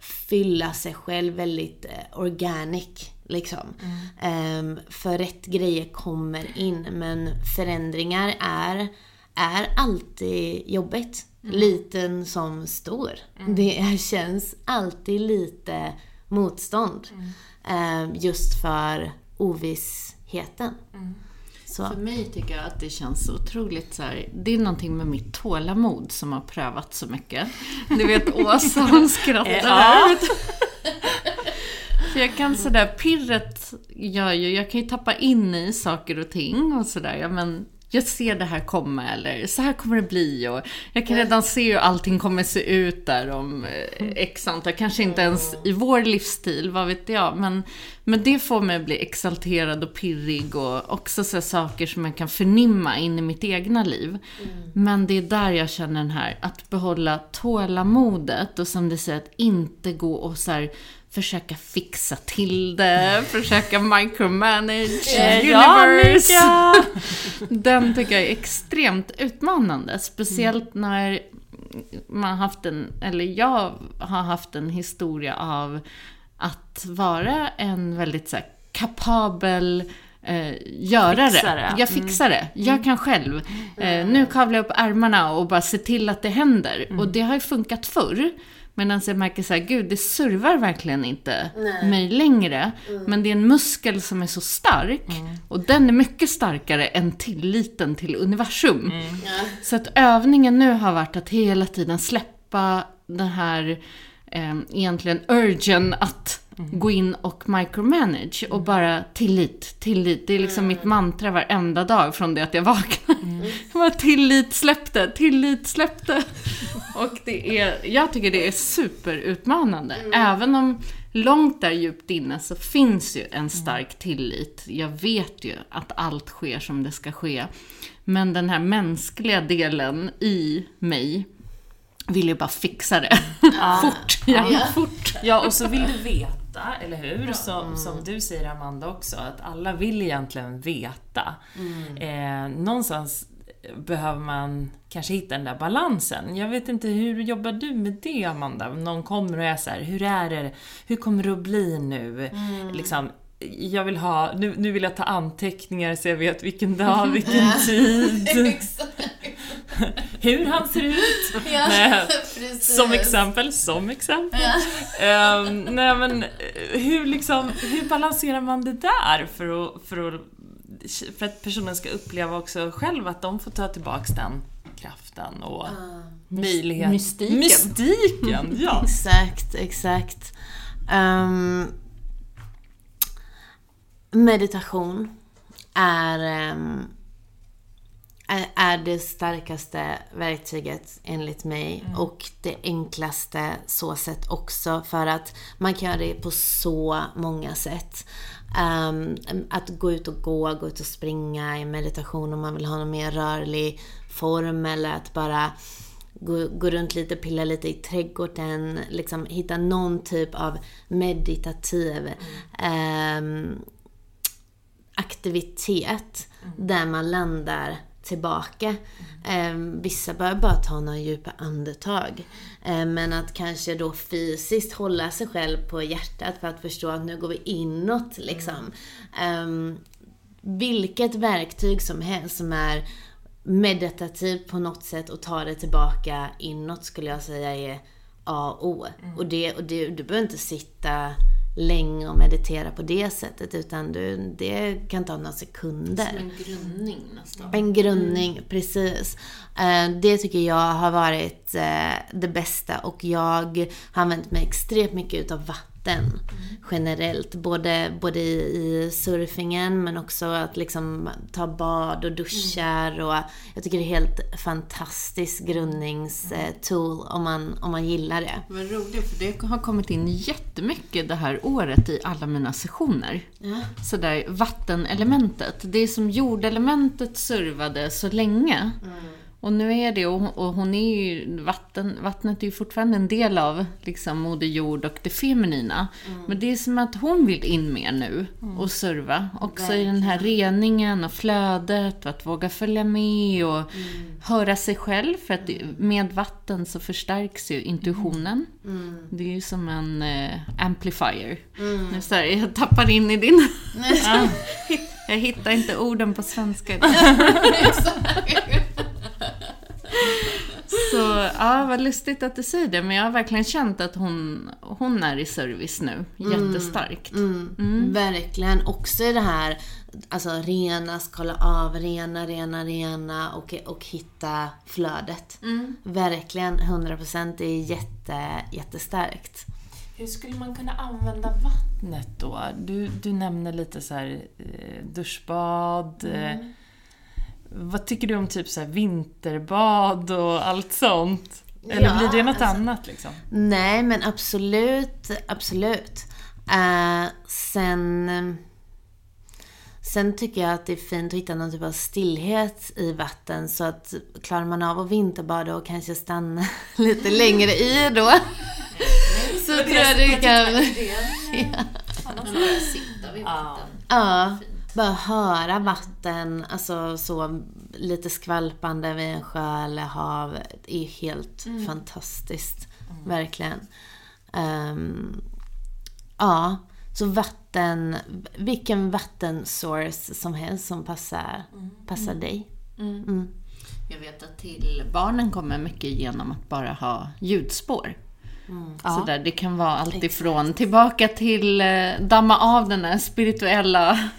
fylla sig själv väldigt eh, organic. Liksom. Ehm, för rätt grejer kommer in men förändringar är, är alltid jobbigt. Liten som stor. Det är, känns alltid lite motstånd. Ehm, just för ovissheten. Så. För mig tycker jag att det känns otroligt så här, det är någonting med mitt tålamod som har prövat så mycket. Du vet Åsa, hon skrattar Ja. här. För jag kan sådär, pirret gör ju, jag kan ju tappa in i saker och ting och sådär, ja men jag ser det här komma eller så här kommer det bli och jag kan redan se hur allting kommer se ut där om eh, x antal, kanske inte ens i vår livsstil, vad vet jag. Men, men det får mig att bli exalterad och pirrig och också så saker som jag kan förnimma in i mitt egna liv. Men det är där jag känner den här, att behålla tålamodet och som du säger, att inte gå och så här försöka fixa till det, försöka micromanage Ja, universe. Mika! Den tycker jag är extremt utmanande. Speciellt när man haft en, eller jag har haft en historia av att vara en väldigt så här, kapabel eh, görare. Fixare. Jag fixar det. Jag kan själv. Eh, nu kavlar jag upp ärmarna och bara ser till att det händer. Och det har ju funkat förr. Medan jag märker så här, gud det servar verkligen inte mig längre. Men det är en muskel som är så stark. Och den är mycket starkare än tilliten till universum. Så att övningen nu har varit att hela tiden släppa den här eh, egentligen urgen att gå in och micromanage och bara tillit, tillit. Det är liksom mitt mantra varenda dag från det att jag vaknar. bara tillit släppte, tillit släppte. Och det är, jag tycker det är superutmanande. Även om långt där djupt inne så finns ju en stark tillit. Jag vet ju att allt sker som det ska ske. Men den här mänskliga delen i mig vill ju bara fixa det. fort, ja, fort. Ja, och så vill du veta, eller hur? Som, som du säger Amanda också, att alla vill egentligen veta. Eh, någonstans behöver man kanske hitta den där balansen. Jag vet inte, hur jobbar du med det Amanda? Om någon kommer och är så här, hur är det? Hur kommer det att bli nu? Liksom, jag vill ha, nu, nu vill jag ta anteckningar så jag vet vilken dag, vilken tid. hur han ser ut. Nej, som exempel, som exempel. Ehm, nej men eh, hur liksom, hur balanserar man det där för att, för att, för att personen ska uppleva också själv att de får ta tillbaks den kraften och möjligheten. mystiken. Mystiken, ja. Exakt, exakt. Ehm, meditation är, ehm, är, det starkaste verktyget enligt mig. Och det enklaste så sätt också. För att man kan göra det på så många sätt. Ehm, att gå ut och gå, gå ut och springa i meditation om man vill ha en mer rörlig form. Eller att bara gå, gå runt lite, pilla lite i trädgården, liksom hitta någon typ av meditativ ehm, aktivitet där man landar tillbaka. Ehm, vissa bör bara ta några djupa andetag. Ehm, men att kanske då fysiskt hålla sig själv på hjärtat för att förstå att nu går vi inåt liksom. Ehm, vilket verktyg som helst som är meditativt på något sätt och ta det tillbaka inåt skulle jag säga är A och O. Och, det, och det, du behöver inte sitta länge och meditera på det sättet utan du, det kan ta några sekunder. Som en grundning nästan. En grundning, precis. Eh, Det tycker jag har varit eh, det bästa och jag har använt mig extremt mycket utav vatten generellt. Både, både i, i surfingen men också att liksom ta bad och duschar och jag tycker det är helt fantastiskt grundningstool om man, om man gillar det. Vad roligt, för det har kommit in jättemycket det här året i alla mina sessioner. Sådär, vattenelementet. Det är som jordelementet servade så länge. Och nu är det, och hon är ju, vatten, vattnet är ju fortfarande en del av liksom Moder Jord och det feminina. Men det är som att hon vill in mer nu och serva. Också i den här reningen och flödet och att våga följa med och höra sig själv. För att med vatten så förstärks ju intuitionen. Det är ju som en eh, amplifier. Nu så här, jag tappar in i din... jag hittar inte orden på svenska. Så ja, vad lustigt att du säger det. Men jag har verkligen känt att hon, hon är i service nu. Jättestarkt. Mm. Verkligen. Också i det här, alltså rena, skala av, rena, rena, rena och, och hitta flödet. Verkligen, 100% det är jätte, jättestarkt. Hur skulle man kunna använda vattnet då? Du, du nämner lite så här eh, duschbad. Eh, vad tycker du om typ så här vinterbad och allt sånt? Eller Ja, blir det något alltså- annat liksom? Nej, men absolut, absolut. Eh, sen, sen tycker jag att det är fint att hitta någon typ av stillhet i vatten. Så att klarar man av att vinterbada och kanske stanna lite längre i då. så tror jag det kan... Annars får jag sitta vid vatten. Ja, bara höra vatten, alltså så lite skvalpande vid en sjö eller hav. Det är helt fantastiskt. Verkligen. Ehm, ja, så vatten, vilken vattensource som helst som passar, passar dig. Jag vet att till barnen kommer mycket genom att bara ha ljudspår. Så där, det kan vara allt ifrån tillbaka till eh, damma av den här spirituella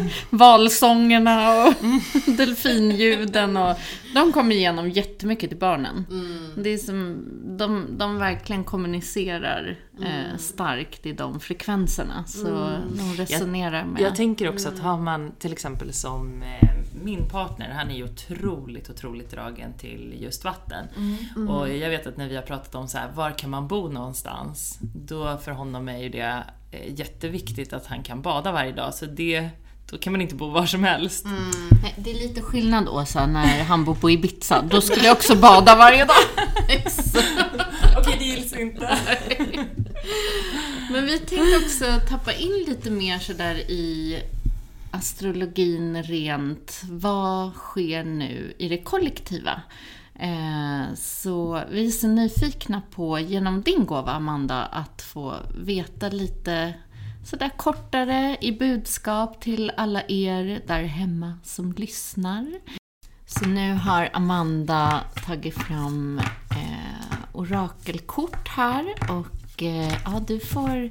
valsångerna och delfinljuden. Och, de kommer igenom jättemycket till barnen. Det är som, de, de verkligen kommunicerar eh, starkt i de frekvenserna. Så de resonerar med... Jag tänker också att har man till exempel som eh, min partner, han är ju otroligt, otroligt dragen till just vatten. Och jag vet att när vi har pratat om så här, var kan man bo någonstans? Då för honom är ju det eh, jätteviktigt att han kan bada varje dag. Så det, då kan man inte bo var som helst. Nej, Det är lite skillnad Åsa, när han bor på Ibiza. Då skulle jag också bada varje dag. Okej, det gills inte. Men vi tänkte också tappa in lite mer sådär i astrologin rent. Vad sker nu i det kollektiva? Eh, så vi är så nyfikna på, genom din gåva Amanda, att få veta lite sådär kortare i budskap till alla er där hemma som lyssnar. Så nu har Amanda tagit fram eh, orakelkort här och eh, ja, du får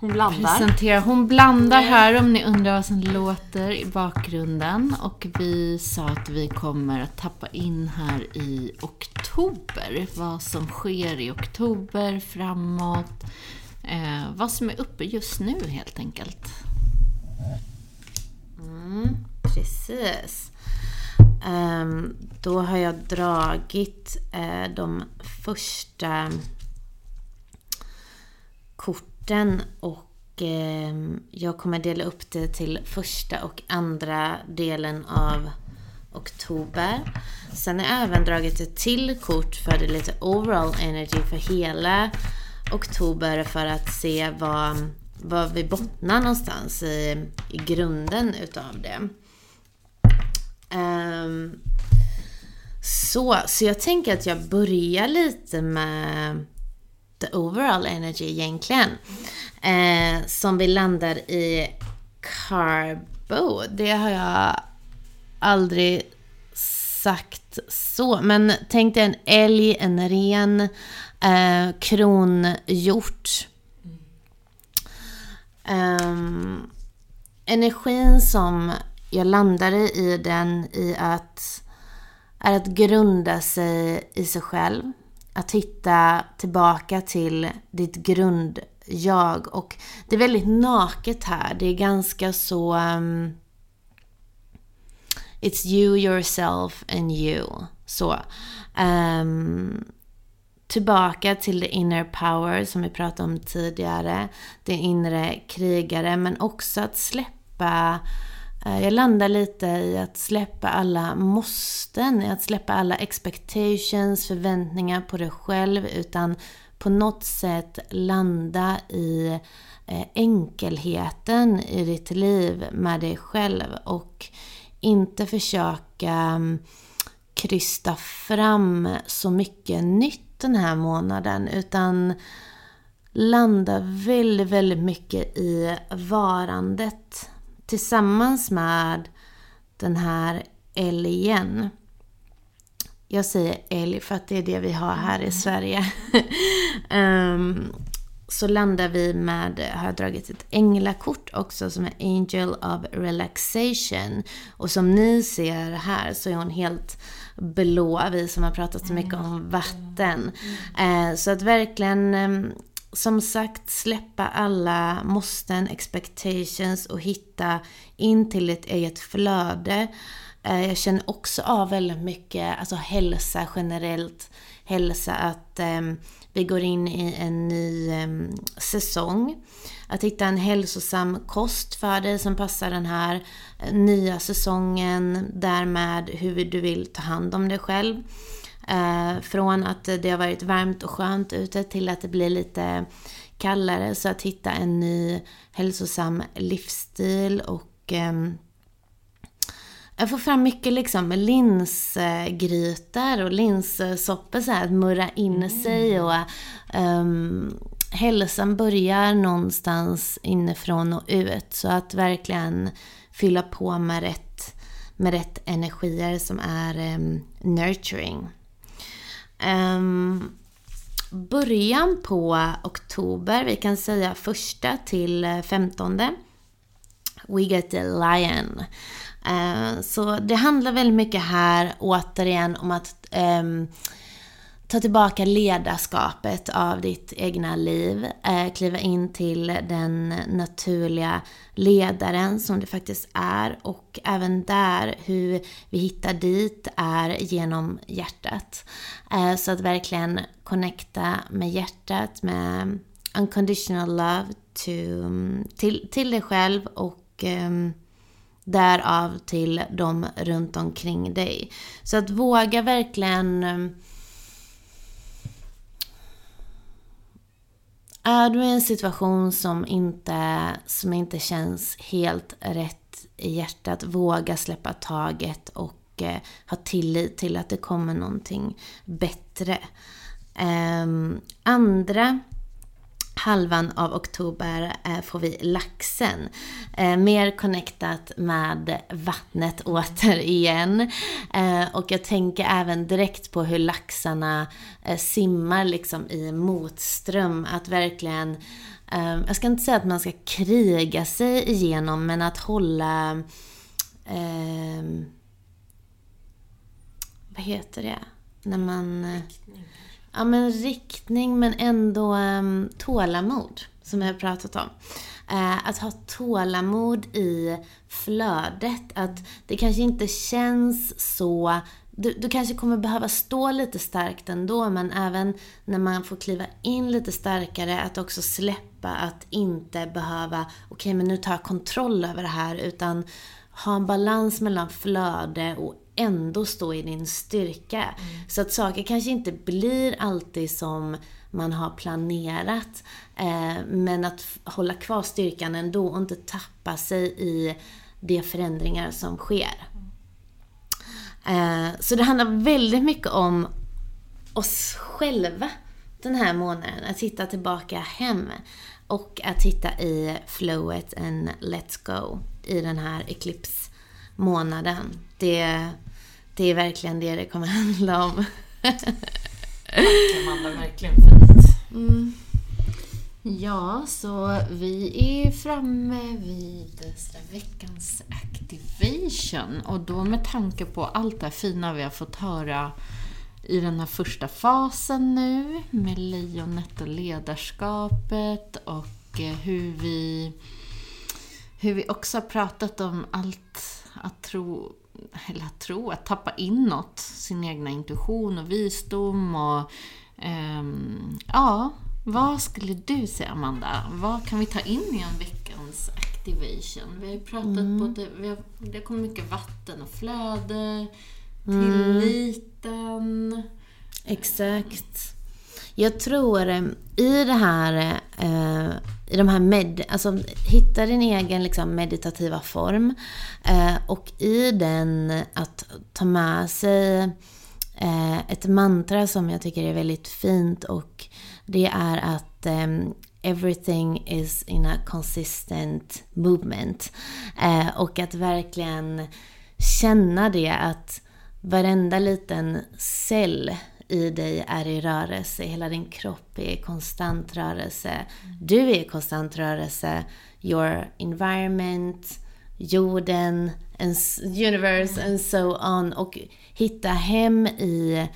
Hon blandar. presentera. Hon blandar här om ni undrar vad som låter i bakgrunden. Och vi sa att vi kommer att tappa in här i oktober. Vad som sker i oktober, framåt. Eh, vad som är uppe just nu helt enkelt. Mm, precis. Um, då har jag dragit uh, de första korten och uh, jag kommer dela upp det till första och andra delen av oktober. Sen har jag även dragit ett till kort för det lite overall energy för hela oktober för att se vad, vad vi bottnar någonstans i, i grunden utav det. Um, så, så jag tänker att jag börjar lite med the overall energy egentligen. Eh, som vi landar i carbo. Det har jag aldrig sagt så. Men tänk dig en älg, en ren, eh, kronhjort. Um, energin som jag landade i den i att är att grunda sig i sig själv. Att hitta tillbaka till ditt grundjag. Och det är väldigt naket här. Det är ganska så... Um, it's you, yourself and you. Så. Um, tillbaka till the inner power som vi pratade om tidigare. Det inre krigare. Men också att släppa eh, jag landar lite i att släppa alla måsten, i att släppa alla expectations, förväntningar på dig själv, utan på något sätt landa i eh, enkelheten i ditt liv med dig själv och inte försöka mm, krysta fram så mycket nytt den här månaden, utan landa väldigt, väldigt mycket i varandet tillsammans med den här älgen. Jag säger älg för att det är det vi har här i Sverige. um, så landar vi med, har jag dragit ett änglakort också som är Angel of Relaxation. Och som ni ser här så är hon helt blå, vi som har pratat så mycket om vatten. Eh, så att verkligen ehm, som sagt släppa alla måsten, expectations och hitta in till ett eget flöde. Eh, jag känner också av väldigt mycket, alltså hälsa generellt. Hälsa att um, vi går in i en ny um, säsong. Att hitta en hälsosam kost för dig som passar den här nya säsongen. Därmed hur du vill ta hand om dig själv. Eh, från att det har varit varmt och skönt ute till att det blir lite kallare. Så att hitta en ny hälsosam livsstil och eh, jag får fram mycket liksom linsgrytor och linssoppor så här att murra in mm. sig och um, hälsan börjar någonstans inifrån och ut. Så att verkligen fylla på med rätt, med rätt energier som är um, nurturing. Um, början på oktober, vi kan säga första till femtonde. We get the lion. Uh, så det handlar väldigt mycket här återigen om att um, ta tillbaka ledarskapet av ditt egna liv. Eh, kliva in till den naturliga ledaren som det faktiskt är. Och även där, hur vi hittar dit är genom hjärtat. Eh, så att verkligen connecta med hjärtat, med unconditional love to, till, till dig själv och ehm, därav till de runt omkring dig. Så att våga verkligen ehm, Är du i en situation som inte, som inte känns helt rätt i hjärtat, våga släppa taget och eh, ha tillit till att det kommer någonting bättre. Eh, andra halvan av oktober eh, får vi laxen. Eh, mer connectat med vattnet återigen. Eh, och jag tänker även direkt på hur laxarna simmar liksom i motström. Att verkligen, jag ska inte säga att man ska kriga sig igenom, men att hålla eh, vad heter det? När man... Riktning. Ja, men riktning men ändå um, tålamod, som jag har pratat om. Uh, att ha tålamod i flödet. Att det kanske inte känns så... Du, du kanske kommer behöva stå lite starkt ändå, men även när man får kliva in lite starkare, att också släppa att inte behöva, okej men nu tar jag kontroll över det här, utan ha en balans mellan flöde och ändå stå i din styrka. Så att saker kanske inte blir alltid som man har planerat. Eh, men att hålla kvar styrkan ändå och inte tappa sig i de förändringar som sker. Eh, så det handlar väldigt mycket om oss själva den här månaden. Att hitta tillbaka hem. Och att hitta i flowet and let's go i den här eclipse-månaden. Det, det är verkligen det det kommer handla om. Amanda, verkligen fint. Ja, så vi är framme vid veckans activation. Och då med tanke på allt det fina vi har fått höra i den här första fasen nu med lejonet och ledarskapet och eh, hur vi, hur vi också har pratat om allt att tro, eller att tro, att tappa inåt sin egna intuition och visdom och ehm, ja, vad skulle du säga Amanda? Vad kan vi ta in i en veckans activation? Vi har ju pratat både, vi har, det kommer mycket vatten och flöde, tilliten. Exakt. Jag tror eh, i det här, eh, i de här med, alltså hitta din egen liksom, meditativa form. Eh, och i den att ta med sig eh, ett mantra som jag tycker är väldigt fint och det är att eh, everything is in a consistent movement. Eh, och att verkligen känna det att varenda liten cell i dig är i rörelse. Hela din kropp är i konstant rörelse. Du är i konstant rörelse. Your environment, jorden, and universe and so on. Och hitta hem i,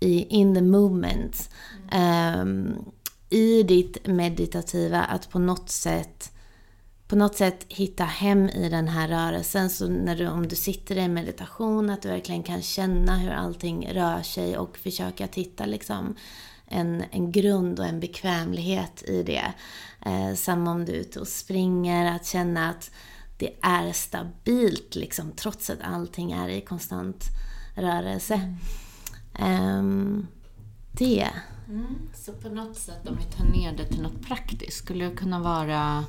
i in the movement. Ehm, I ditt meditativa, att på något sätt på något sätt hitta hem i den här rörelsen. Så när du, om du sitter i meditation, att du verkligen kan känna hur allting rör sig och försöka att hitta liksom en, en grund och en bekvämlighet i det. Eh, samma om du är ute och springer, att känna att det är stabilt liksom, trots att allting är i konstant rörelse. Um, det. Mm, så på något sätt, om vi tar ner det till något praktiskt, skulle det kunna vara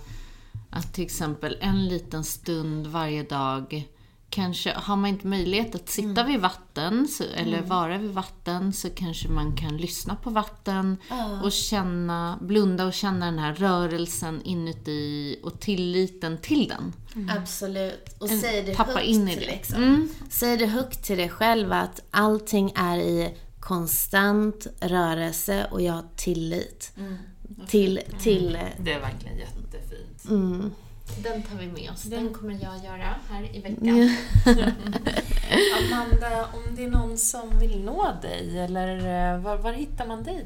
att till exempel en liten stund varje dag Kanske har man inte möjlighet att sitta vid vatten så, eller vara vid vatten så kanske man kan lyssna på vatten och känna, blunda och känna den här rörelsen inuti och tilliten till den. Absolut. Och En- säg det tappa högt in i till det. Liksom. Mm. Säg det högt till dig själv att allting är i konstant rörelse och jag har tillit. Till, till... Det är verkligen jättefint. Den tar vi med oss. Den kommer jag göra här i veckan. Amanda, om det är någon som vill nå dig, eller eh, var, var hittar man dig?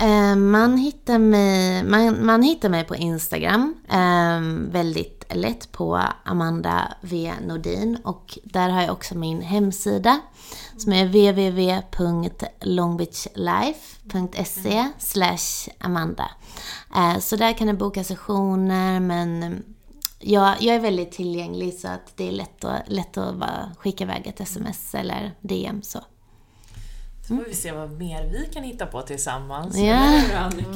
Eh, man, hittar mig, man, man hittar mig på Instagram. Eh, väldigt lätt på Amanda V Nordin. Och där har jag också min hemsida. Som är www.longbeachlife.se slash Amanda. Eh, så där kan du boka sessioner men jag, jag är väldigt tillgänglig så att det är lätt att, lätt att bara skicka iväg ett sms eller DM så. Så får vi se vad mer vi kan hitta på tillsammans. Ja.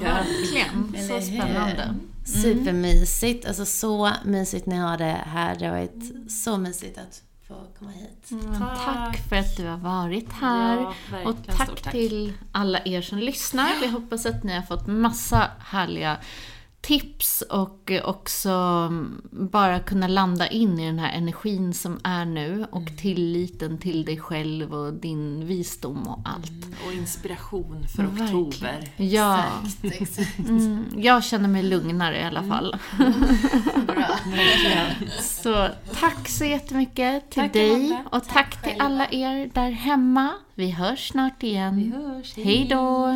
Verkligen. Så spännande. Supermysigt. Alltså så mysigt ni har det här. Det har varit så mysigt att få komma hit. Mm, tack. för att du har varit här. Ja, och tack, tack. till alla er som lyssnar. Vi hoppas att ni har fått massa härliga tips och också bara kunna landa in i den här energin som är nu och Mm. tilliten till dig själv och din visdom och allt. Och inspiration för Verkligen. oktober. Ja, Exakt. mm, jag känner mig lugnare i alla Mm. fall. Bra. Så tack så jättemycket till Tack, dig Amanda. och tack, till alla er där hemma. Vi hörs snart igen. Vi hörs. Hej då!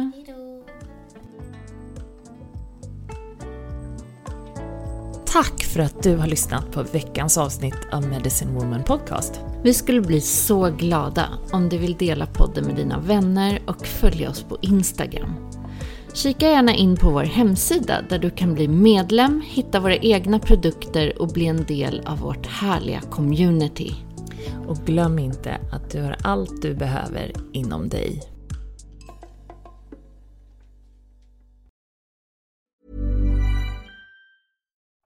Tack för att du har lyssnat på veckans avsnitt av Medicine Woman Podcast. Vi skulle bli så glada om du vill dela podden med dina vänner och följa oss på Instagram. Kika gärna in på vår hemsida där du kan bli medlem, hitta våra egna produkter och bli en del av vårt härliga community. Och glöm inte att du har allt du behöver inom dig.